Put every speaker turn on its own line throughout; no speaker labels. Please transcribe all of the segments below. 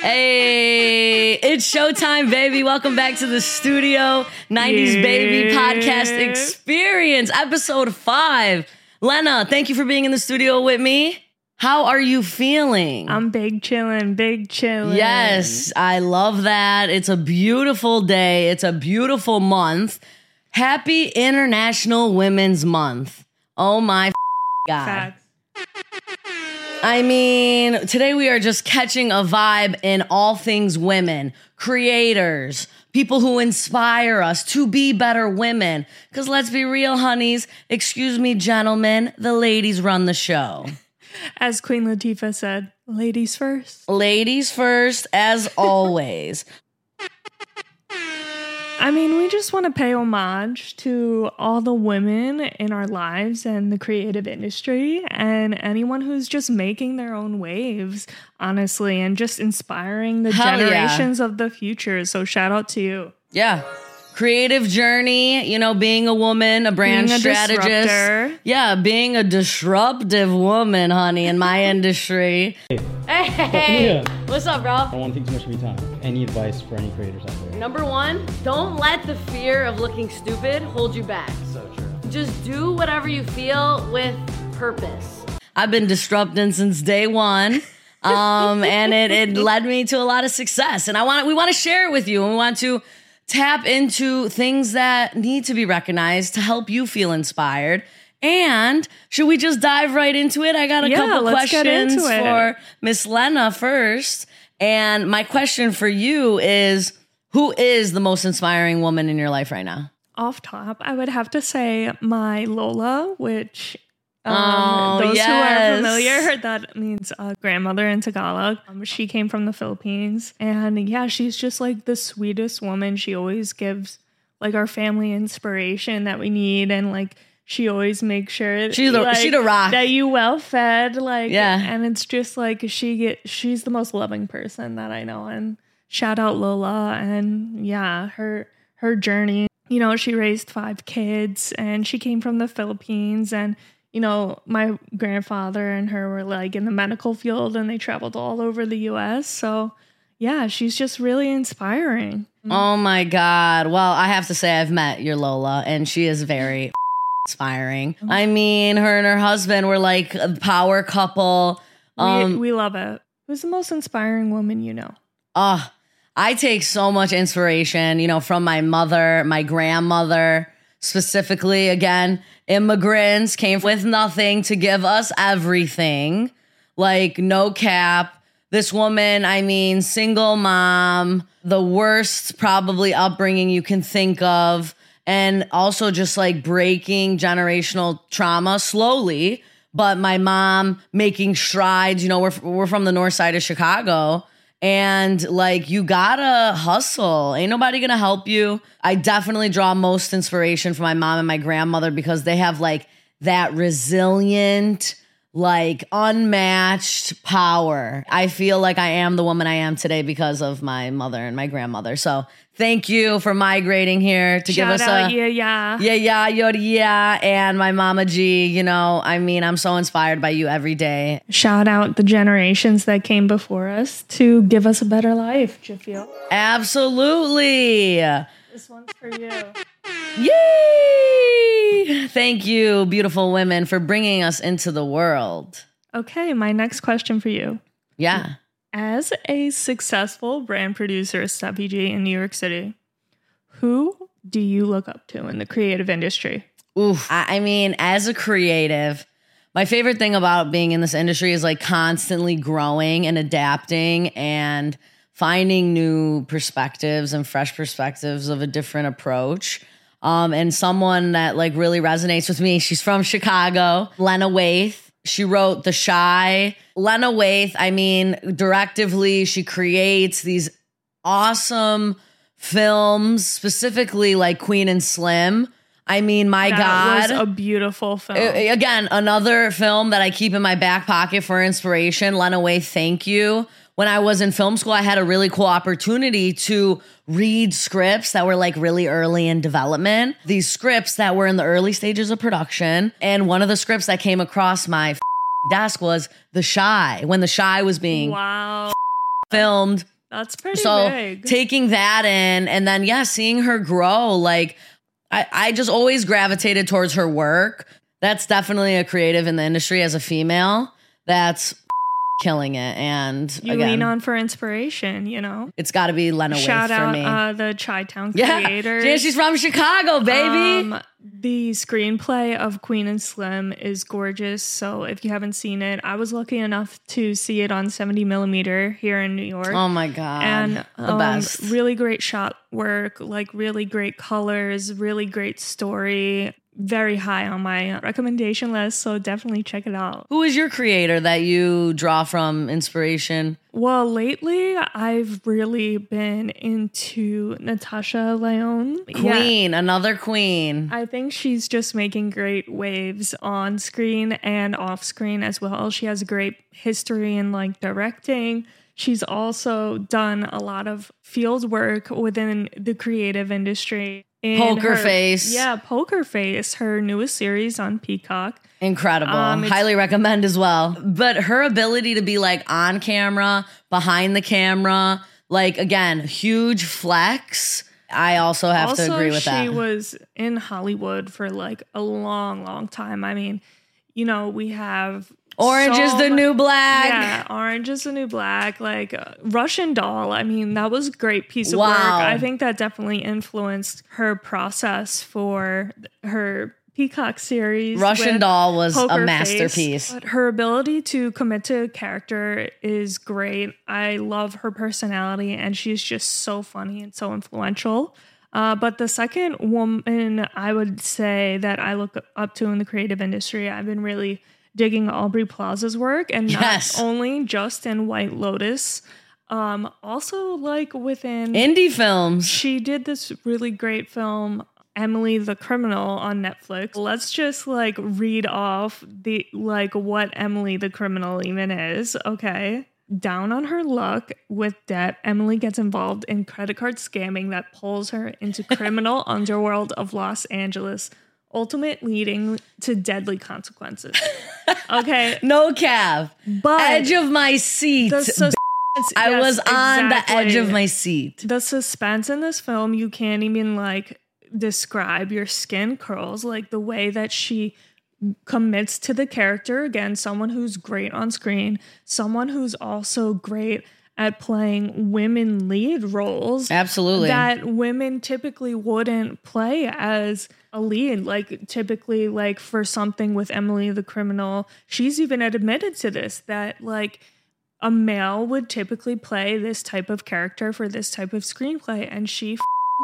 Hey, it's showtime, baby. Welcome back to the studio. 90s Baby Podcast Experience, episode five. Lena, thank you for being in the studio with me. How are you feeling?
I'm big chilling, big chilling.
Yes, I love that. It's a beautiful day. It's a beautiful month. Happy International Women's Month. Oh my God. I mean, today we are just catching a vibe in all things women, creators, people who inspire us to be better women. Because let's be real, honeys. Excuse me, gentlemen, the ladies run the show.
As Queen Latifah said, ladies first.
Ladies first, as always.
I mean, we just want to pay homage to all the women in our lives and the creative industry and anyone who's just making their own waves, honestly, and just inspiring the
Hell yeah.
generations of the future. So shout out to you.
Yeah. Creative journey, you know, being a woman, a brand
Being a
strategist.
disruptor.
Yeah, being a disruptive woman, honey, in my industry. Hey,
Yeah.
what's up, bro?
I don't want to take too much of your time. Any advice for any creators out there?
Number one, don't let the fear of looking stupid hold you back.
So true.
Just do whatever you feel with purpose. I've been disrupting since day one. Um, and it, it led me to a lot of success. And I want we want to share it with you. And we want to tap into things that need to be recognized to help you feel inspired. And should we just dive right into it? I got a
Yeah,
couple questions for Miss Lena first. And my question for you is who is the most inspiring woman in your life right now?
Off top, I would have to say my Lola, which um,
Oh,
those
yes.
who are familiar, that means uh, grandmother in Tagalog. Um, she came from the Philippines, and yeah, she's just like the sweetest woman. She always gives like our family inspiration that we need, and like she always makes sure
She's the-
like,
she the rock.
that you well fed, like
Yeah.
and it's just like she get she's the most loving person that I know, and shout out Lola, and yeah, her her journey you know, she raised five kids and she came from the Philippines. And, you know, my grandfather and her were like in the medical field and they traveled all over the US. So, yeah, she's just really inspiring.
Oh my God. Well, I have to say, I've met your Lola, and she is very inspiring. I mean, her and her husband were like a power couple. Um,
we, we love it. Who's the most inspiring woman you know?
Oh, I take so much inspiration, you know, from my mother, my grandmother, specifically. Again, immigrants came with nothing to give us everything. Like, no cap. This woman, I mean, single mom, the worst probably upbringing you can think of. And also just like breaking generational trauma slowly. But my mom making strides, you know, we're, we're from the north side of Chicago and like you gotta hustle ain't nobody gonna help you i definitely draw most inspiration from my mom and my grandmother because they have like that resilient like unmatched power i feel like i am the woman i am today because of my mother and my grandmother so thank you for migrating here to give us
out,
a
yeah, yeah.
yeah, yeah, yo, yeah, and my mama G. You know, I mean, I'm so inspired by you every day.
Shout out the generations that came before us to give us a better life, Jafio.
Absolutely.
This one's for you.
Yay! Thank you, beautiful women, for bringing us into the world.
Okay, my next question for you.
Yeah.
As a successful brand producer at Steffi G in New York City, who do you look up to in the creative industry?
Oof. I mean, as a creative, my favorite thing about being in this industry is like constantly growing and adapting and finding new perspectives and fresh perspectives of a different approach. Um, and someone that like really resonates with me. She's from Chicago, Lena Waithe. She wrote The Chi. Lena Waithe, I mean, directively, she creates these awesome films, specifically like Queen and Slim. I mean, my
That
God.
was a beautiful film.
Again, another film that I keep in my back pocket for inspiration. Lena Waithe, thank you. When I was in film school, I had a really cool opportunity to read scripts that were like really early in development. These scripts that were in the early stages of production. And one of the scripts that came across my desk was The Chi, when The Chi was being
wow.
filmed.
That's pretty
So
big.
taking that in and then yeah, seeing her grow, like I, I just always gravitated towards her work. That's definitely a creative in the industry as a female. That's killing it. And
you
again,
lean on for inspiration, you know.
it's got to be Lena Waithe
Shout
for
out
me.
uh, the Chi Town
yeah, yeah, she's from Chicago, baby.
Um, the screenplay of Queen and Slim is gorgeous. So if you haven't seen it, I was lucky enough to see it on 70 millimeter here in New York.
oh my god,
and
the
um,
best.
really great shot work, like really great colors, really great story. Very high on my recommendation list, so definitely check it out.
Who is your creator that you draw from inspiration?
Well, lately I've really been into Natasha. Yeah.
Queen, another queen.
I think she's just making great waves on screen and off screen as well. She has a great history in like directing. She's also done a lot of field work within the creative industry. In
Poker
her-
Face.
Yeah, Poker Face, her newest series on Peacock.
Incredible.
Um,
Highly recommend as well. But her ability to be like on camera, behind the camera, like again, huge flex. I also have
also,
to agree with
she
that.
She was in Hollywood for like a long, long time. I mean, you know, we have
Orange
so
is the new black.
Yeah, Orange is the New Black, like uh, Russian Doll. I mean, that was a great piece of work. I think that definitely influenced her process for her Peacock series.
Russian Doll was a
Poker Face.
masterpiece.
But her ability to commit to a character is great. I love her personality, and she's just so funny and so influential. Uh, but the second woman I would say that I look up to in the creative industry, I've been really digging Aubrey Plaza's work, and not
Yes.
only just in White Lotus, um, also like within
Indie films.
she did this really great film Emily the Criminal on Netflix. Let's just like read off the like what Emily the Criminal even is, okay? Down on her luck with debt, Emily gets involved in credit card scamming that pulls her into criminal underworld of Los Angeles, ultimate leading to deadly consequences. Okay,
No cap.
but
Edge of my seat. I
yes,
was on the edge of my seat.
the suspense in this film you can't even like describe your skin curls like the way that she commits to the character again someone who's great on screen someone who's also great at playing women lead roles
Absolutely.
that women typically wouldn't play as a lead like typically like for something with Emily the criminal she's even admitted to this that like a male would typically play this type of character for this type of screenplay and she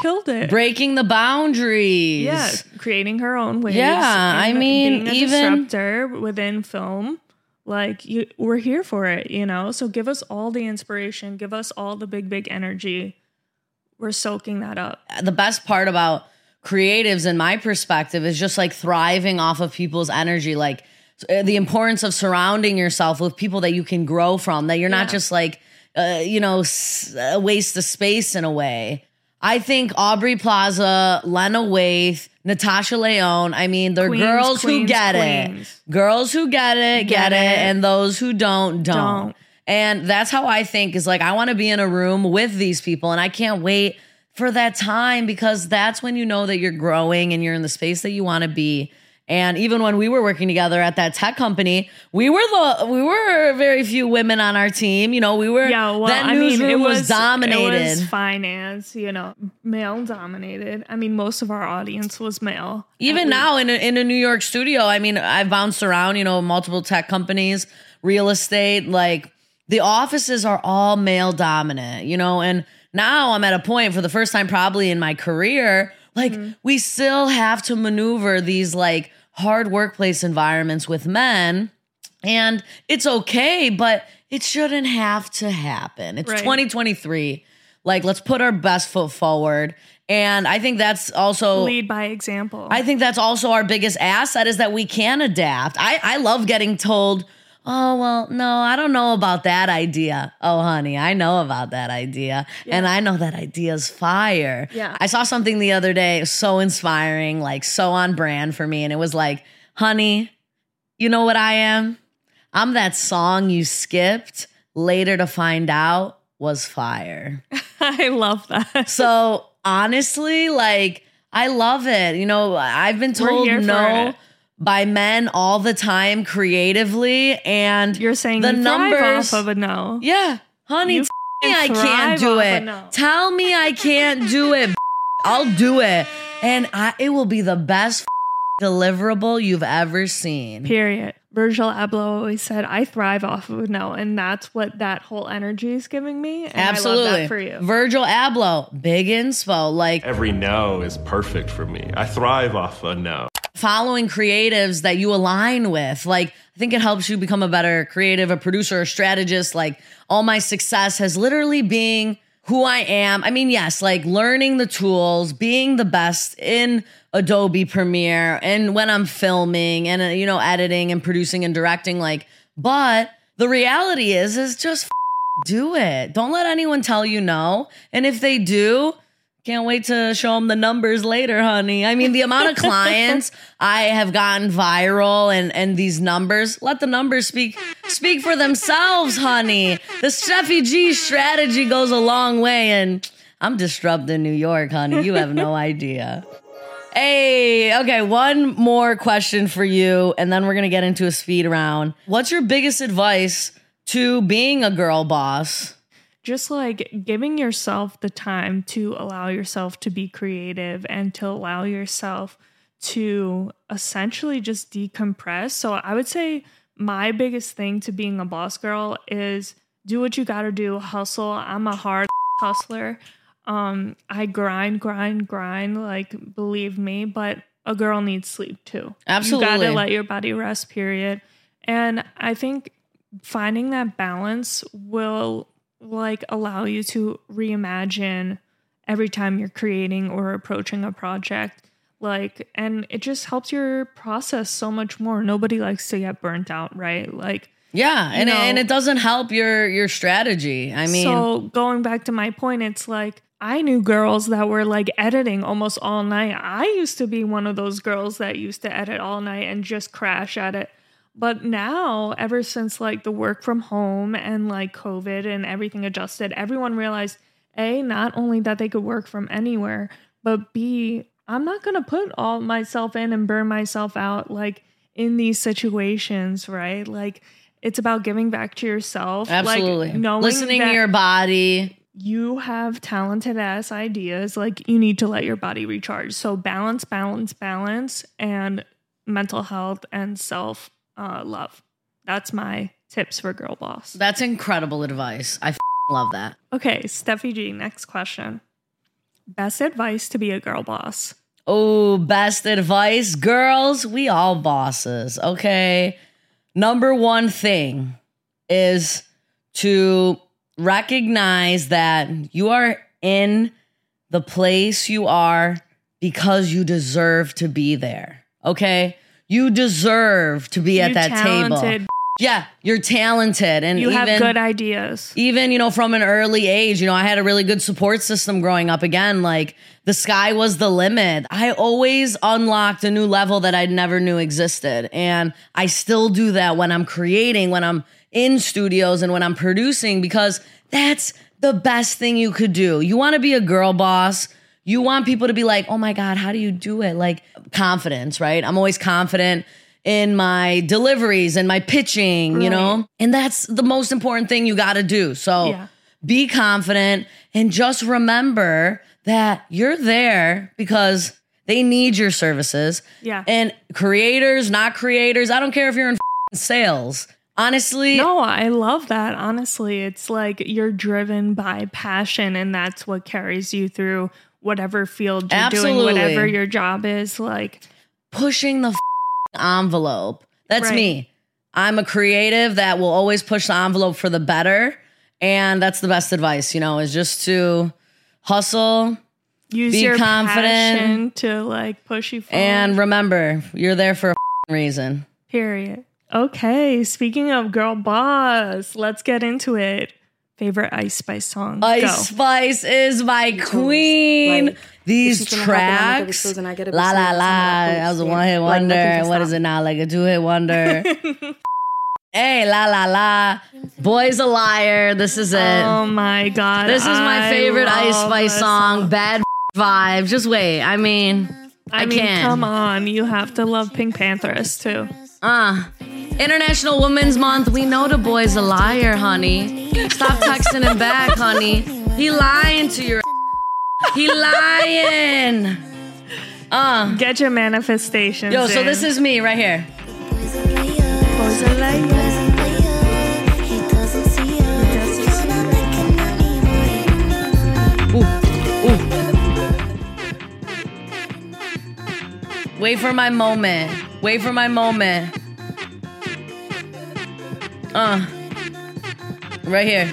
killed it.
Breaking the boundaries.
yeah creating her own ways.
Yeah, I mean,
being a
even-
disruptor within film like you we're here for it you know? So give us all the inspiration give us all the big big energy. We're soaking that up.
The best part about creatives in my perspective is just like thriving off of people's energy like uh, the importance of surrounding yourself with people that you can grow from that you're not just like uh, you know a waste of space in a way i think aubrey plaza lena waithe natasha lyonne i mean they're
Queens,
girls who get
queens.
it girls who get it get,
Get
it.
it.
and those who don't don't,
Don't.
and that's how I think is like I want to be in a room with these people and I can't wait for that time because that's when you know that you're growing and you're in the space that you want to be. And even when we were working together at that tech company, we were the we were very few women on our team. You know, we were
Yeah, well,
that
I mean, it
was,
was
dominated.
It was finance, you know, male dominated. I mean, most of our audience was male.
even now in a, in a New York studio, I mean, I've bounced around, you know, multiple tech companies, real estate, like the offices are all male dominant, you know, and now I'm at a point for the first time probably in my career, like mm-hmm. we still have to maneuver these like hard workplace environments with men and it's okay, but it shouldn't have to happen. It's
Right.
2023. Like let's put our best foot forward. And I think that's also
lead by example.
I think that's also our biggest asset is that we can adapt. I, I love getting told, oh, well, no, I don't know about that idea. Oh, honey, I know about that idea. And I know that idea's fire.
Yeah.
I saw something the other day, so inspiring, like so on brand for me. And it was like, honey, you know what I am? I'm that song you skipped later to find out was fire.
I love that.
So honestly, like I love it. You know, I've been told no. By men all the time creatively, and
You're saying
the
you
numbers.
off of a no.
yeah, honey,
You
tell me I can't do it.
no.
Tell me I can't do it. I'll do it, and I, it will be the best deliverable you've ever seen.
Period. Virgil Abloh always said, I thrive off of a no. And that's what that whole energy is giving me. And
Absolutely,
I love that for you.
Virgil Abloh, big inspo, like
Every no is perfect for me. I thrive off a no.
Following creatives that you align with. Like, I think it helps you become a better creative, a producer, a strategist. Like, all my success has literally being who I am. I mean, yes, like learning the tools, being the best in Adobe Premiere and when I'm filming and, uh, you know, editing and producing and directing. Like, but the reality is, is just f- do it. Don't let anyone tell you no. And if they do, can't wait to show them the numbers later, honey. I mean, the amount of clients I have gotten viral and and these numbers, let the numbers speak speak for themselves, honey. The Steffi G strategy goes a long way and I'm disrupting New York, honey. You have no idea. Hey, okay, one more question for you and then we're going to get into a speed round. What's your biggest advice to being a girl boss?
Just like giving yourself the time to allow yourself to be creative and to allow yourself to essentially just decompress. So I would say my biggest thing to being a boss girl is do what you got to do, hustle. I'm a hard hustler. Um I grind, grind, grind like believe me, but a girl needs sleep too.
Absolutely.
You got to let your body rest period. And I think finding that balance will like allow you to reimagine every time you're creating or approaching a project like and it just helps your process so much more. Nobody likes to get burnt out right? Like
Yeah, and it,
know-
and it doesn't help your your strategy. I mean,
so going back to my point it's like i knew girls that were like editing almost all night. I used to be one of those girls that used to edit all night and just crash at it but now ever since like the work from home and like covid and everything adjusted everyone realized a not only that they could work from anywhere but b i'm not going to put all myself in and burn myself out like in these situations right like it's about giving back to yourself
absolutely.
like knowing
Listening to your body.
you have talented ass ideas like you need to let your body recharge so balance balance balance and mental health and self uh, love that's my tips for girl boss
That's incredible advice. I f- love that.
okay steffi g next question best advice to be a girl boss
Oh, best advice, girls. We all bosses, okay? Number one thing is to recognize that you are in the place you are because you deserve to be there. Okay? You deserve to be at that
talented,
table. Yeah, you're talented. And
you
even
have good ideas.
even you know from an early age you know i had a really good support system growing up. Again like the sky was the limit. I always unlocked a new level that i never knew existed. And i still do that when i'm creating when i'm in studios and when i'm producing because that's the best thing you could do. You want to be a girl boss you want people to be like oh my god how do you do it like confidence right i'm always confident in my deliveries and my pitching, you know? And that's the most important thing you got to do. So
Yeah.
be confident and just remember that you're there because they need your services.
Yeah.
And creators, not creators, I don't care if you're in sales. Honestly,
no i love that honestly it's like you're driven by passion and that's what carries you through whatever field you're
Absolutely.
doing whatever your job is like
pushing the envelope. That's
Right.
me. I'm a creative that will always push the envelope for the better. And that's the best advice, you know, is just to hustle
use
Be
your
confident.
to like push you forward.
and remember, you're there for a reason.
period. Okay, speaking of girl boss, let's get into it. Favorite Ice Spice song?
Ice
Go.
Spice is my queen.
Like,
These
if she's gonna help it, I'm
tracks,
give it to her and I get
la la
some- some
la.
of that
That was a one hit
yeah. Like,
wonder.
nothing can
what
stop
is it now? Like a two hit wonder. Hey, la la la. Boy's a liar. This is it.
Oh my god.
this is my
I
favorite Ice Spice
this
song. Bad vibes. Just wait. I mean, I,
I mean,
can't.
come on. You have to love PinkPantheress too.
Uh, International Women's Month. We know the boy's a liar, honey. Stop texting him back, honey. He lying to your. He lying. Uh,
Get your manifestations.
yo. So
in.
this is me right here.
Boys are liars.
Wait for my moment. Wait for my moment. Uh. Right here.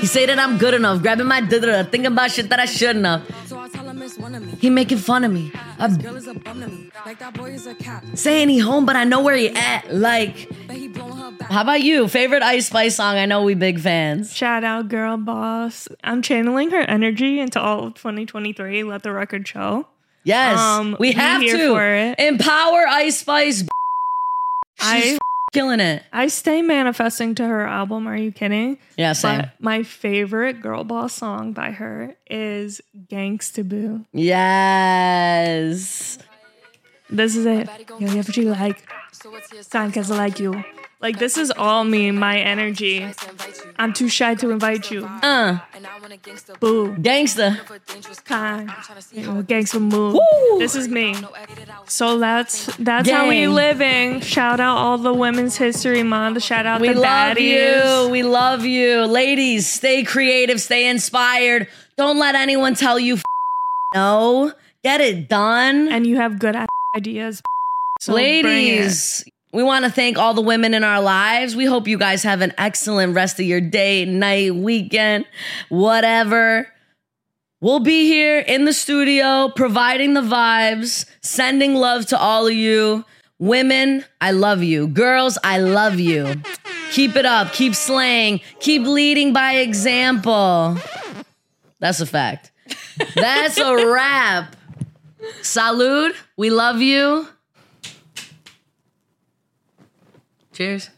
He say that I'm good enough, grabbing my da thinking about shit that I shouldn't have.
So I tell him it's one of me.
He making fun of me. I
Girl is a bum to me. Like that boy is a cat.
saying he home, but I know where he at. Like,
he blowing her back.
how about you? Favorite Ice Spice song? I know we big fans.
Shout out, girl boss. I'm channeling her energy into all of 2023. Let the record show.
Yes,
Um,
we
we
have to
for it.
empower Ice Spice. She's
I
killing it.
I stay manifesting to her album. Are you kidding?
Yeah, same.
But my favorite girl boss song by her is Gangsta Boo.
Yes.
This is it. Yo, yeah, what you like?
So what's
Time cause I like you. Like this is all me, my energy.
to invite you?
I'm too shy to invite you.
Uh,
And I want a gangster
Boo.
gangsta.
Kind.
I'm trying to see
You
how
know,
it
gangsta move.
Woo.
This is me.
no edit it out.
So that's that's how we living. Shout out all the Women's History Month. Shout out
We
the
love
baddies.
you. We love you. Ladies, stay creative, stay inspired. Don't let anyone tell you f- no. Get it done.
And you have good ideas. So.
Ladies, we want to thank all the women in our lives. We hope you guys have an excellent rest of your day, night, weekend, whatever. We'll be here in the studio providing the vibes, sending love to all of you. Women, I love you. Girls, I love you. Keep it up. Keep slaying. Keep leading by example. That's a fact. That's a wrap. Salud. We love you. Cheers.